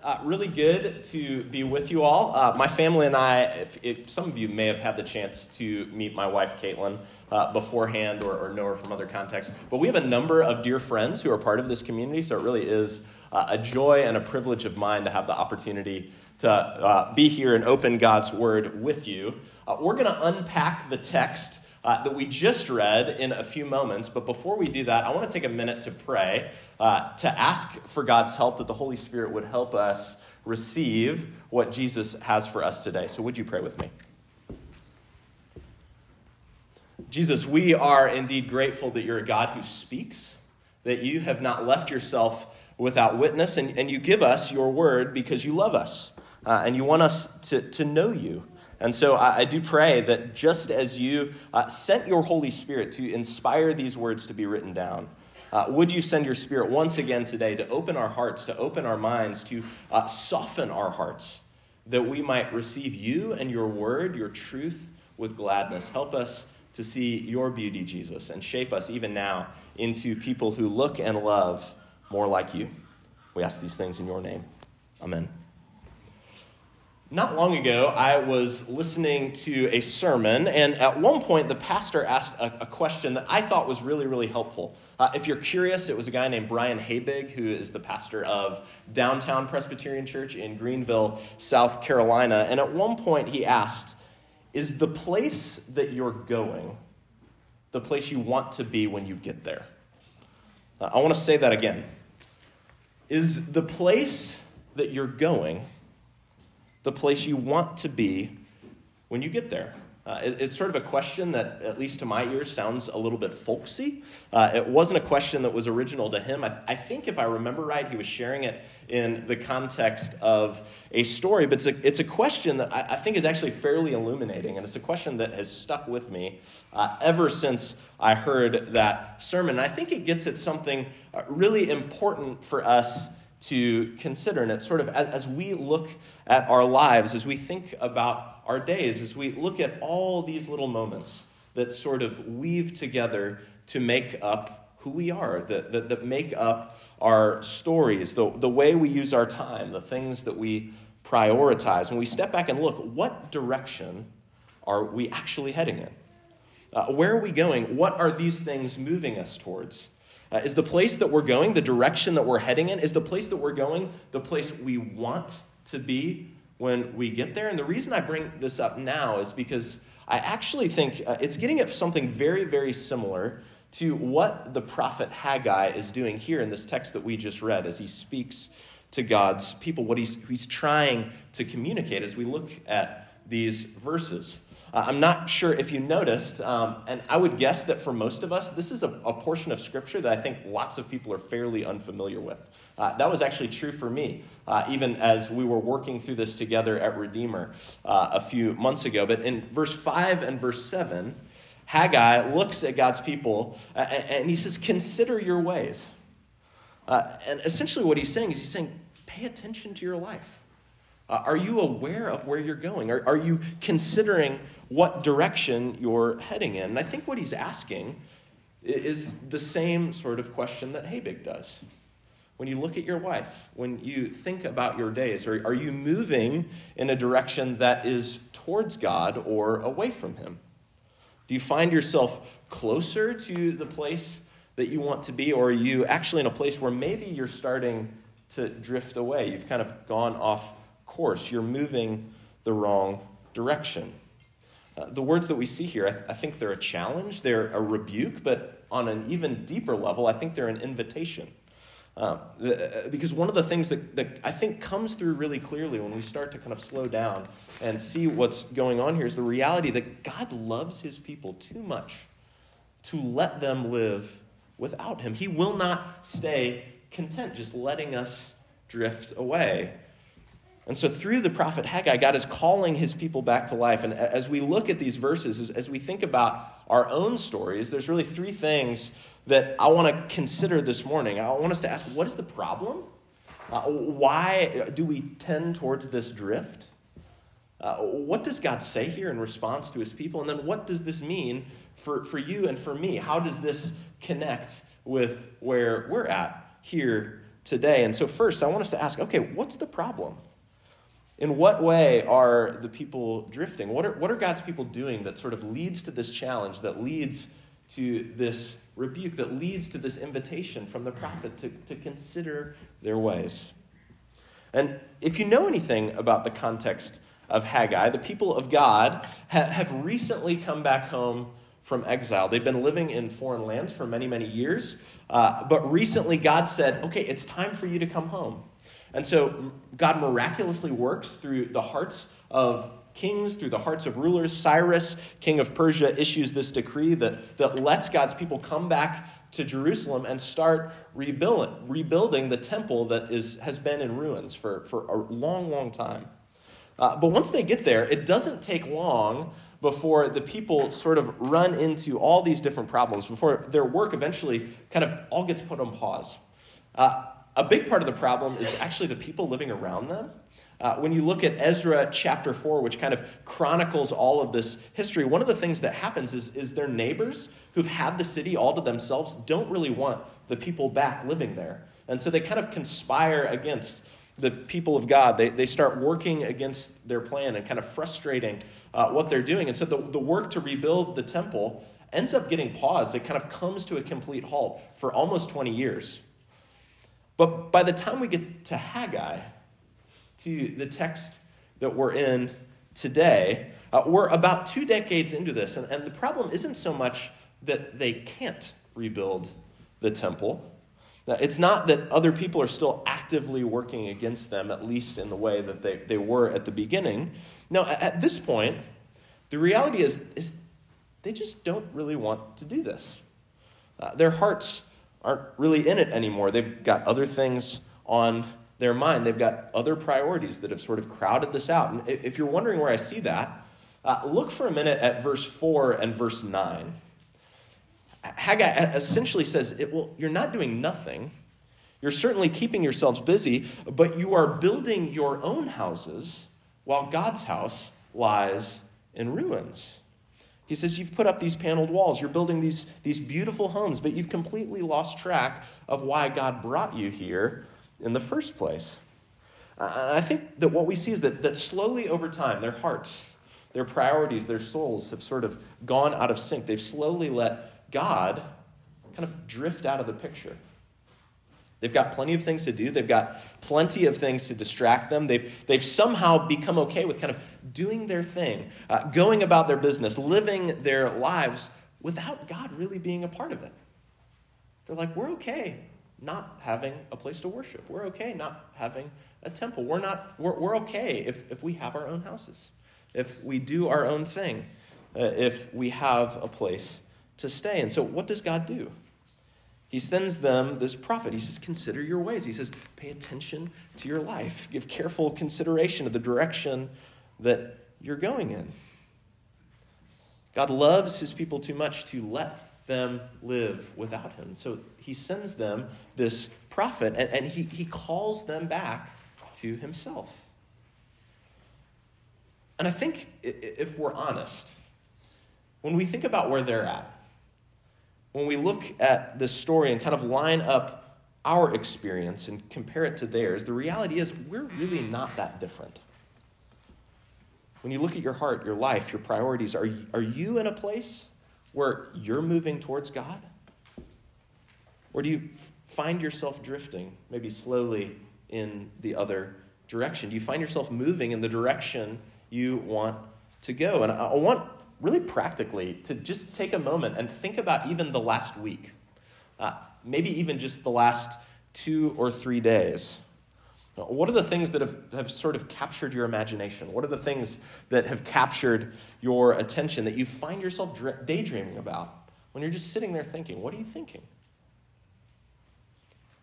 Uh, really good to be with you all. Uh, my family and I, if, if, some of you may have had the chance to meet my wife, Caitlin, uh, beforehand or, or, know her from other contexts, but we have a number of dear friends who are part of this community, so it really is uh, a joy and a privilege of mine to have the opportunity to uh, be here and open God's Word with you. Uh, we're going to unpack the text uh, that we just read in a few moments. But before we do that, I want to take a minute to pray, uh, to ask for God's help, that the Holy Spirit would help us receive what Jesus has for us today. So, would you pray with me? Jesus, we are indeed grateful that you're a God who speaks, that you have not left yourself without witness, and, and you give us your word because you love us uh, and you want us to, to know you. And so I, I do pray that just as you uh, sent your Holy Spirit to inspire these words to be written down, uh, would you send your Spirit once again today to open our hearts, to open our minds, to uh, soften our hearts, that we might receive you and your word, your truth, with gladness? Help us to see your beauty, Jesus, and shape us even now into people who look and love more like you. We ask these things in your name. Amen. Not long ago, I was listening to a sermon, and at one point, the pastor asked a, a question that I thought was really, really helpful. Uh, if you're curious, it was a guy named Brian Habig, who is the pastor of Downtown Presbyterian Church in Greenville, South Carolina. And at one point, he asked, Is the place that you're going the place you want to be when you get there? Uh, I want to say that again. Is the place that you're going the place you want to be when you get there? Uh, it, it's sort of a question that, at least to my ears, sounds a little bit folksy. Uh, it wasn't a question that was original to him. I, I, think, if I remember right, he was sharing it in the context of a story, but it's a, it's a question that I, I think is actually fairly illuminating, and it's a question that has stuck with me uh, ever since I heard that sermon. And I think it gets at something uh, really important for us to consider. And it's sort of as, we look at our lives, as we think about our days, as we look at all these little moments that sort of weave together to make up who we are, that, that, that make up our stories, the, the way we use our time, the things that we prioritize. When we step back and look, what direction are we actually heading in? Uh, where are we going? What are these things moving us towards? Uh, is the place that we're going, the direction that we're heading in, is the place that we're going the place we want to be when we get there? And the reason I bring this up now is because I actually think uh, it's getting at something very, very similar to what the prophet Haggai is doing here in this text that we just read as he speaks to God's people, what he's, he's trying to communicate as we look at these verses. Uh, I'm not sure if you noticed, um, and I would guess that for most of us, this is a, a, portion of Scripture that I think lots of people are fairly unfamiliar with. Uh, that was actually true for me, uh, even as we were working through this together at Redeemer uh, a few months ago. But in verse 5 and verse 7, Haggai looks at God's people uh, and he says, Consider your ways. Uh, and essentially, what he's saying is, he's saying, Pay attention to your life. Uh, are you aware of where you're going? Are, are you considering what direction you're heading in? And I think what he's asking is the same sort of question that Habig does. When you look at your wife, when you think about your days, are, are you moving in a direction that is towards God or away from Him? Do you find yourself closer to the place that you want to be, or are you actually in a place where maybe you're starting to drift away? You've kind of gone off course. You're moving the wrong direction. Uh, the words that we see here, I, th- I, think they're a challenge, they're a rebuke, but on an even deeper level, I think they're an invitation. Uh, uh, because one of the things that, that I think comes through really clearly when we start to kind of slow down and see what's going on here is the reality that God loves his people too much to let them live without him. He will not stay content just letting us drift away. And so, through the prophet Haggai, God is calling his people back to life. And as we look at these verses, as we think about our own stories, there's really three things that I want to consider this morning. I want us to ask what is the problem? Uh, why do we tend towards this drift? Uh, what does God say here in response to his people? And then what does this mean for, for you and for me? How does this connect with where we're at here today. And so, first, I want us to ask okay, what's the problem? In what way are the people drifting? What are, what are God's people doing that sort of leads to this challenge, that leads to this rebuke, that leads to this invitation from the prophet to, to consider their ways? And if you know anything about the context of Haggai, the people of God ha- have recently come back home from exile. They've been living in foreign lands for many, many years. Uh, but recently, God said, okay, it's time for you to come home. And so, God miraculously works through the hearts of kings, through the hearts of rulers. Cyrus, king of Persia, issues this decree that, that lets God's people come back to Jerusalem and start rebuilding, the temple that is, has been in ruins for, for a long, long time. Uh, but once they get there, it doesn't take long before the people sort of run into all these different problems, before their work eventually kind of all gets put on pause. Uh, a big part of the problem is actually the people living around them. Uh, when you look at Ezra chapter 4, which kind of chronicles all of this history, one of the things that happens is, is their neighbors who've had the city all to themselves don't really want the people back living there. And so they kind of conspire against the people of God, they, they start working against their plan and kind of frustrating uh, what they're doing. And so the, the work to rebuild the temple ends up getting paused. It kind of comes to a complete halt for almost 20 years. But by the time we get to Haggai, to the text that we're in today, uh, we're about two decades into this. And, and the problem isn't so much that they can't rebuild the temple. It's not that other people are still actively working against them, at least in the way that they, they were at the beginning. No, at this point, the reality is, is they just don't really want to do this. Uh, their hearts aren't really in it anymore. They've got other things on their mind, they've got other priorities that have sort of crowded this out. And if you're wondering where I see that, uh, look for a minute at verse 4 and verse 9. Haggai essentially says, it, Well, you're not doing nothing. You're certainly keeping yourselves busy, but you are building your own houses while God's house lies in ruins. He says, You've put up these paneled walls, you're building these, these beautiful homes, but you've completely lost track of why God brought you here in the first place. And I think that what we see is that, that slowly over time, their hearts, their priorities, their souls have sort of gone out of sync. They've slowly let God kind of drift out of the picture. They've got plenty of things to do. They've got plenty of things to distract them. They've, they've somehow become okay with kind of doing their thing, uh, going about their business, living their lives without God really being a part of it. They're like, we're okay not having a place to worship. We're okay not having a temple. We're, not, we're, we're okay if, if we have our own houses, if we do our own thing, uh, if we have a place to stay. And so, what does God do? He sends them this prophet. He says, Consider your ways. He says, Pay attention to your life. Give careful consideration of the direction that you're going in. God loves his people too much to let them live without him. So he sends them this prophet and, and he, he calls them back to himself. And I think if we're honest, when we think about where they're at, when we look at this story and kind of line up our experience and compare it to theirs, the reality is we're really not that different. When you look at your heart, your life, your priorities, are, are you in a place where you're moving towards God? Or do you find yourself drifting, maybe slowly, in the other direction? Do you find yourself moving in the direction you want to go? And I want really practically to just take a moment and think about even the last week, uh, maybe even just the last two or three days. What are the things that have, have sort of captured your imagination? What are the things that have captured your attention that you find yourself daydreaming about when you're just sitting there thinking? What are you thinking?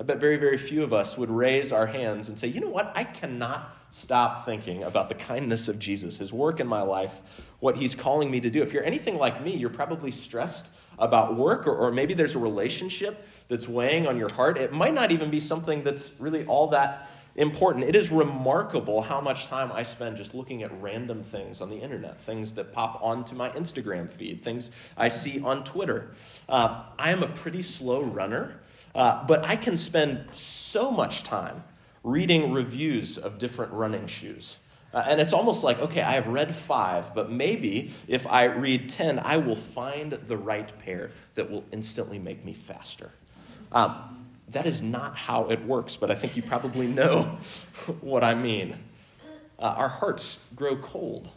I bet very, very few of us would raise our hands and say, you know what? I cannot stop thinking about the kindness of Jesus, his work in my life, what he's calling me to do. If you're anything like me, you're probably stressed about work, or, or maybe there's a relationship that's weighing on your heart. It might not even be something that's really all that important. It is remarkable how much time I spend just looking at random things on the internet, things that pop onto my Instagram feed, things I see on Twitter. Uh, I am a pretty slow runner. Uh, but I can spend so much time reading reviews of different running shoes. Uh, and it's almost like, okay, I have read five, but maybe if I read 10, I will find the right pair that will instantly make me faster. Um, that is not how it works, but I think you probably know what I mean. Uh, our hearts grow cold,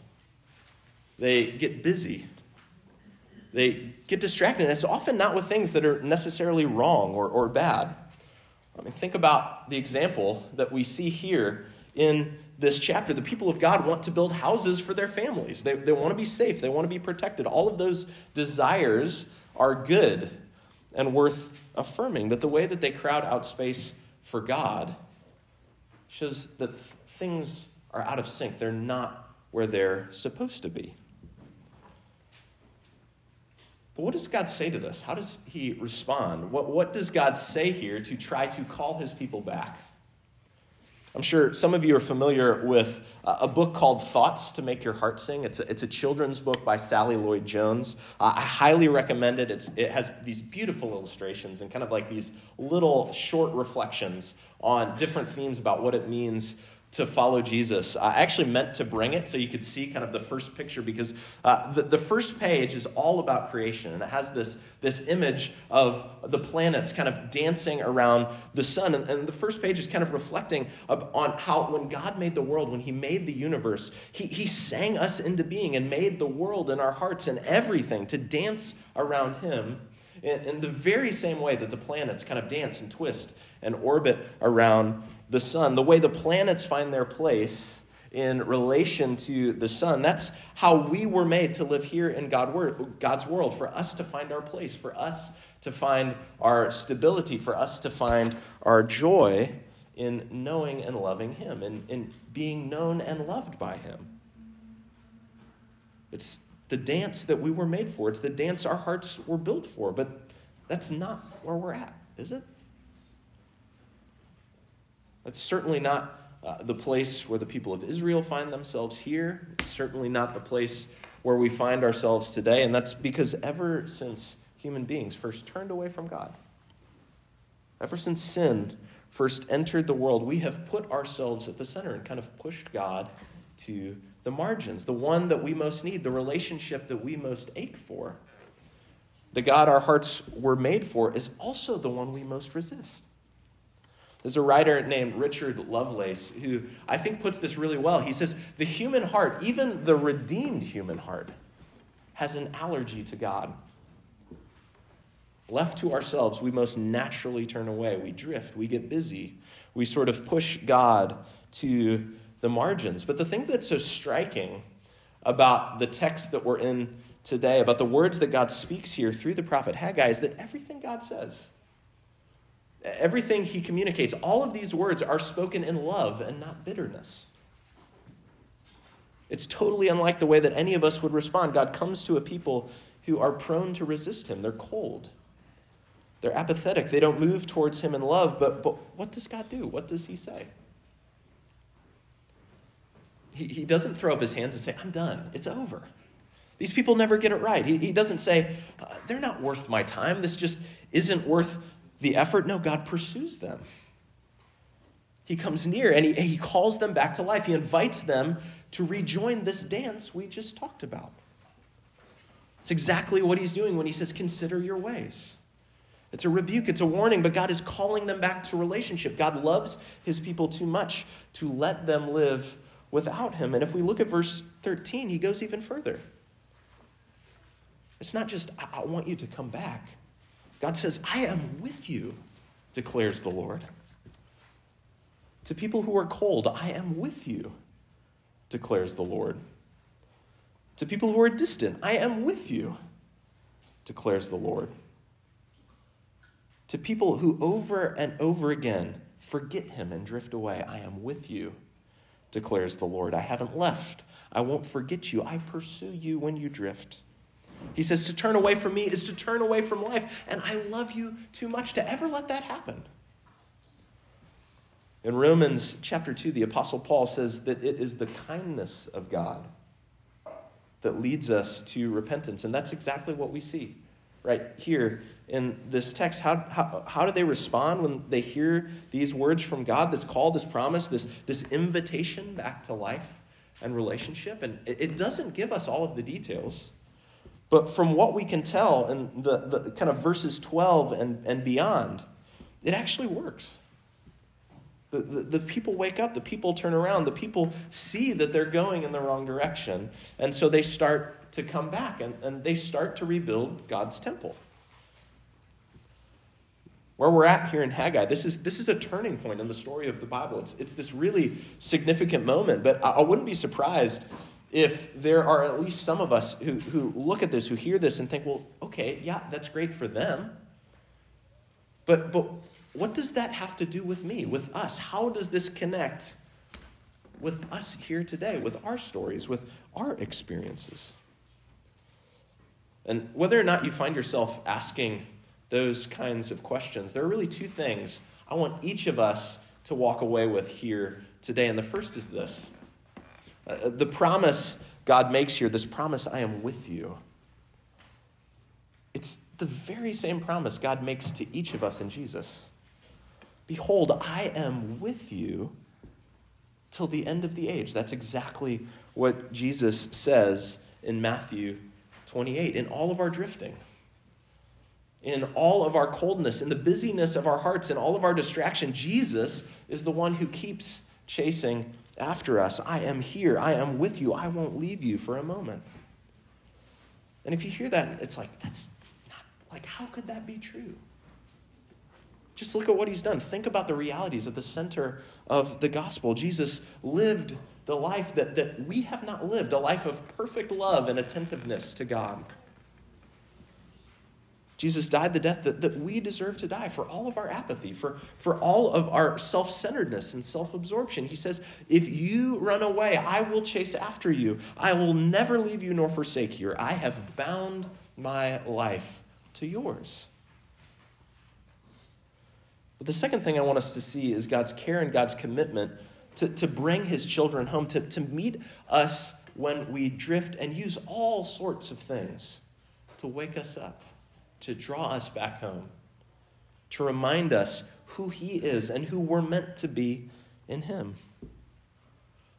they get busy, they get distracted. And it's often not with things that are necessarily wrong or, or bad. I mean, think about the example that we see here in this chapter. The people of God want to build houses for their families, they, they want to be safe, they want to be protected. All of those desires are good and worth affirming. But the way that they crowd out space for God shows that things are out of sync, they're not where they're supposed to be. But what does God say to this? How does he respond? What, what does God say here to try to call his people back? I'm sure some of you are familiar with a book called Thoughts to Make Your Heart Sing. It's a, it's a children's book by Sally Lloyd Jones. Uh, I highly recommend it. It's, it has these beautiful illustrations and kind of like these little short reflections on different themes about what it means to follow Jesus. I actually meant to bring it so you could see kind of the first picture because uh, the, the first page is all about creation and it has this, this image of the planets kind of dancing around the sun. And, and the first page is kind of reflecting on how when God made the world, when He made the universe, He, he sang us into being and made the world and our hearts and everything to dance around Him in, in the very same way that the planets kind of dance and twist and orbit around the sun, the way the planets find their place in relation to the sun. That's how we were made to live here in God's world, for us to find our place, for us to find our stability, for us to find our joy in knowing and loving Him, in, in being known and loved by Him. It's the dance that we were made for, it's the dance our hearts were built for, but that's not where we're at, is it? That's certainly not uh, the place where the people of Israel find themselves here. It's certainly not the place where we find ourselves today. And that's because ever since human beings first turned away from God, ever since sin first entered the world, we have put ourselves at the center and kind of pushed God to the margins, the one that we most need, the relationship that we most ache for. The God our hearts were made for is also the one we most resist. There's a writer named Richard Lovelace who I think puts this really well. He says, The human heart, even the redeemed human heart, has an allergy to God. Left to ourselves, we most naturally turn away. We drift, we get busy, we sort of push God to the margins. But the thing that's so striking about the text that we're in today, about the words that God speaks here through the prophet Haggai, is that everything God says, Everything he communicates, all of these words are spoken in love and not bitterness. It's totally unlike the way that any of us would respond. God comes to a people who are prone to resist him. They're cold. They're apathetic. They don't move towards him in love. But, but what does God do? What does he say? He, he doesn't throw up his hands and say, I'm done. It's over. These people never get it right. He, he doesn't say, uh, they're not worth my time. This just isn't worth the effort. No, God pursues them. He comes near and he, he calls them back to life. He invites them to rejoin this dance we just talked about. It's exactly what he's doing when he says, Consider your ways. It's a rebuke, it's a warning, but God is calling them back to relationship. God loves his people too much to let them live without him. And if we look at verse 13, he goes even further. It's not just, I want you to come back. God says, I am with you, declares the Lord. To people who are cold, I am with you, declares the Lord. To people who are distant, I am with you, declares the Lord. To people who over and over again forget him and drift away, I am with you, declares the Lord. I haven't left. I won't forget you. I pursue you when you drift. He says to turn away from me is to turn away from life, and I love you too much to ever let that happen. In Romans chapter 2, the Apostle Paul says that it is the kindness of God that leads us to repentance. And that's exactly what we see right here in this text, how, how, how do they respond when they hear these words from God, this call, this promise, this, this invitation back to life and relationship? And it, it doesn't give us all of the details. But from what we can tell in the, the kind of verses 12 and, and beyond, it actually works. The, the, the, people wake up, the people turn around, the people see that they're going in the wrong direction. And so they start to come back and, and they start to rebuild God's temple. Where we're at here in Haggai, this is, this is a turning point in the story of the Bible. It's, it's this really significant moment, but I, I wouldn't be surprised if there are at least some of us who, who look at this, who hear this, and think, well, okay, yeah, that's great for them. But, but what does that have to do with me, with us? How does this connect with us here today, with our stories, with our experiences? And whether or not you find yourself asking those kinds of questions, there are really two things I want each of us to walk away with here today. And the first is this uh, the promise God makes here, this promise, I am with you. It's the very same promise God makes to each of us in Jesus. Behold, I am with you till the end of the age. That's exactly what Jesus says in Matthew 28. In all of our drifting, in all of our coldness, in the busyness of our hearts, in all of our distraction, Jesus is the one who keeps chasing after us. I am here. I am with you. I won't leave you for a moment. And if you hear that, it's like, that's not, like, how could that be true? Just look at what he's done. Think about the realities at the center of the gospel. Jesus lived the life that, that we have not lived, a life of perfect love and attentiveness to God. Jesus died the death that, that we deserve to die for all of our apathy, for, for all of our self centeredness and self absorption. He says, If you run away, I will chase after you. I will never leave you nor forsake you. I have bound my life to yours. But the second thing I want us to see is God's care and God's commitment to, to bring his children home, to, to meet us when we drift and use all sorts of things to wake us up to draw us back home, to remind us who He is and who we're meant to be in Him.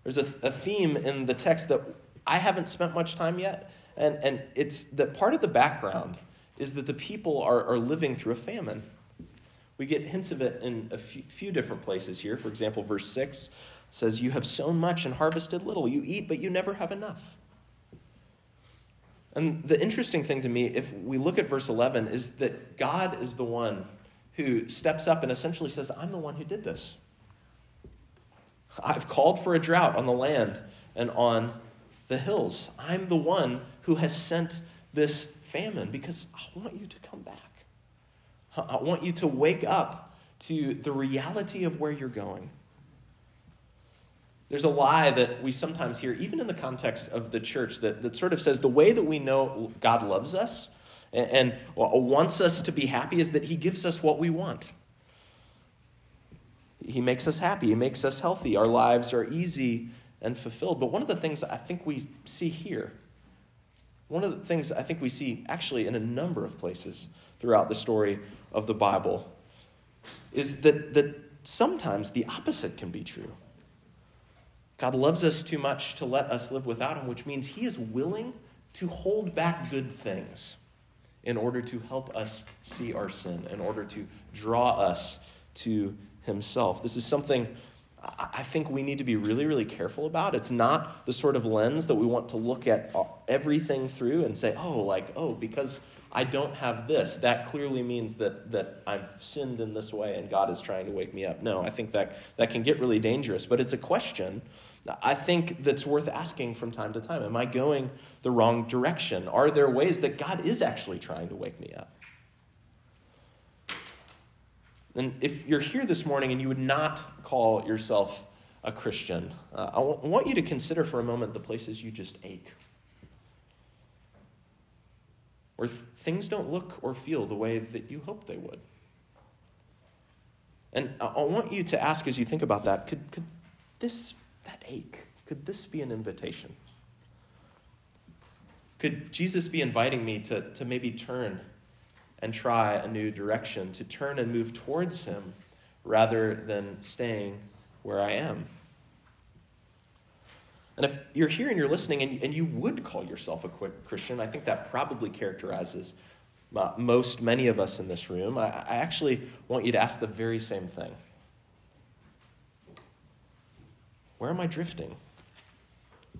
There's a, a theme in the text that I haven't spent much time yet, and, and it's that part of the background is that the people are, are living through a famine. We get hints of it in a few, few different places here. For example, verse 6 says, You have sown much and harvested little. You eat, but you never have enough. And the interesting thing to me, if we look at verse 11, is that God is the one who steps up and essentially says, I'm the one who did this. I've called for a drought on the land and on the hills. I'm the one who has sent this famine because I want you to come back. I want you to wake up to the reality of where you're going. There's a lie that we sometimes hear, even in the context of the church, that, that sort of says the way that we know God loves us and, and wants us to be happy is that He gives us what we want. He makes us happy, He makes us healthy, our lives are easy and fulfilled. But one of the things I think we see here, one of the things I think we see actually in a number of places throughout the story of the Bible, is that, that sometimes the opposite can be true. God loves us too much to let us live without Him, which means He is willing to hold back good things in order to help us see our sin, in order to draw us to Himself. This is something I think we need to be really, really careful about. It's not the sort of lens that we want to look at uh, everything through and say, oh, like, oh, because I don't have this, that clearly means that, that I've sinned in this way and God is trying to wake me up. No, I think that, that can get really dangerous, but it's a question I think that's worth asking from time to time. Am I going the wrong direction? Are there ways that God is actually trying to wake me up? And if you're here this morning and you would not call yourself a Christian, uh, I want you to consider for a moment the places you just ache. Where th- things don't look or feel the way that you hoped they would. And I want you to ask as you think about that could, could this that ache? Could this be an invitation? Could Jesus be inviting me to, to maybe turn and try a new direction, to turn and move towards Him rather than staying where I am. And if you're here and you're listening and, and you would call yourself a quick Christian, I think that probably characterizes most, many of us in this room. I, I actually want you to ask the very same thing Where am I drifting?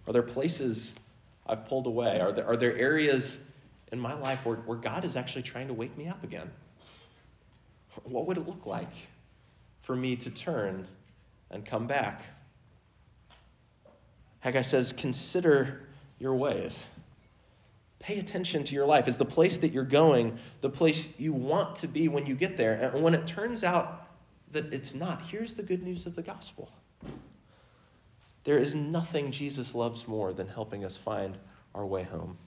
Are there places I've pulled away? Are there, are there areas in my life where, where God is actually trying to wake me up again? What would it look like for me to turn and come back? Haggai says, Consider your ways. Pay attention to your life. Is the place that you're going the place you want to be when you get there? And when it turns out that it's not, here's the good news of the gospel. There is nothing Jesus loves more than helping us find our way home.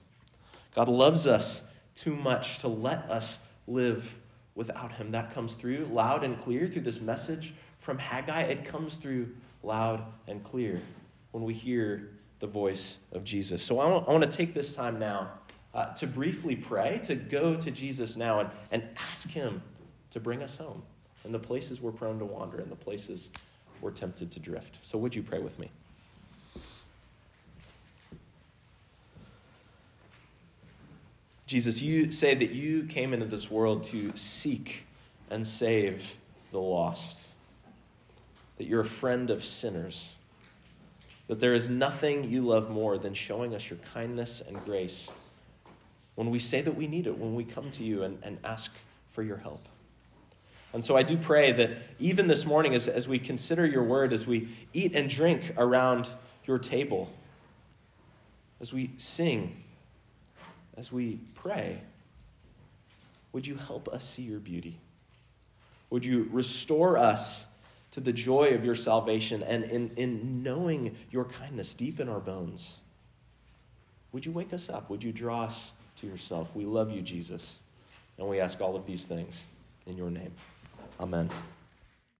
God loves us too much to let us live without Him. That comes through loud and clear through this message from Haggai. It comes through loud and clear when we hear the voice of Jesus. So I want, I want to take this time now uh, to briefly pray, to go to Jesus now and, and ask Him to bring us home in the places we're prone to wander, in the places we're tempted to drift. So would you pray with me? Jesus, you say that you came into this world to seek and save the lost, that you're a friend of sinners that there is nothing you love more than showing us your kindness and grace when we say that we need it, when we come to you and, and ask for your help. And so I do pray that even this morning, as, as we consider your word, as we eat and drink around your table, as we sing, as we pray, would you help us see your beauty? Would you restore us to the joy of your salvation and in, in knowing your kindness deep in our bones. Would you wake us up? Would you draw us to yourself? We love you, Jesus. And we ask all of these things in your name. Amen.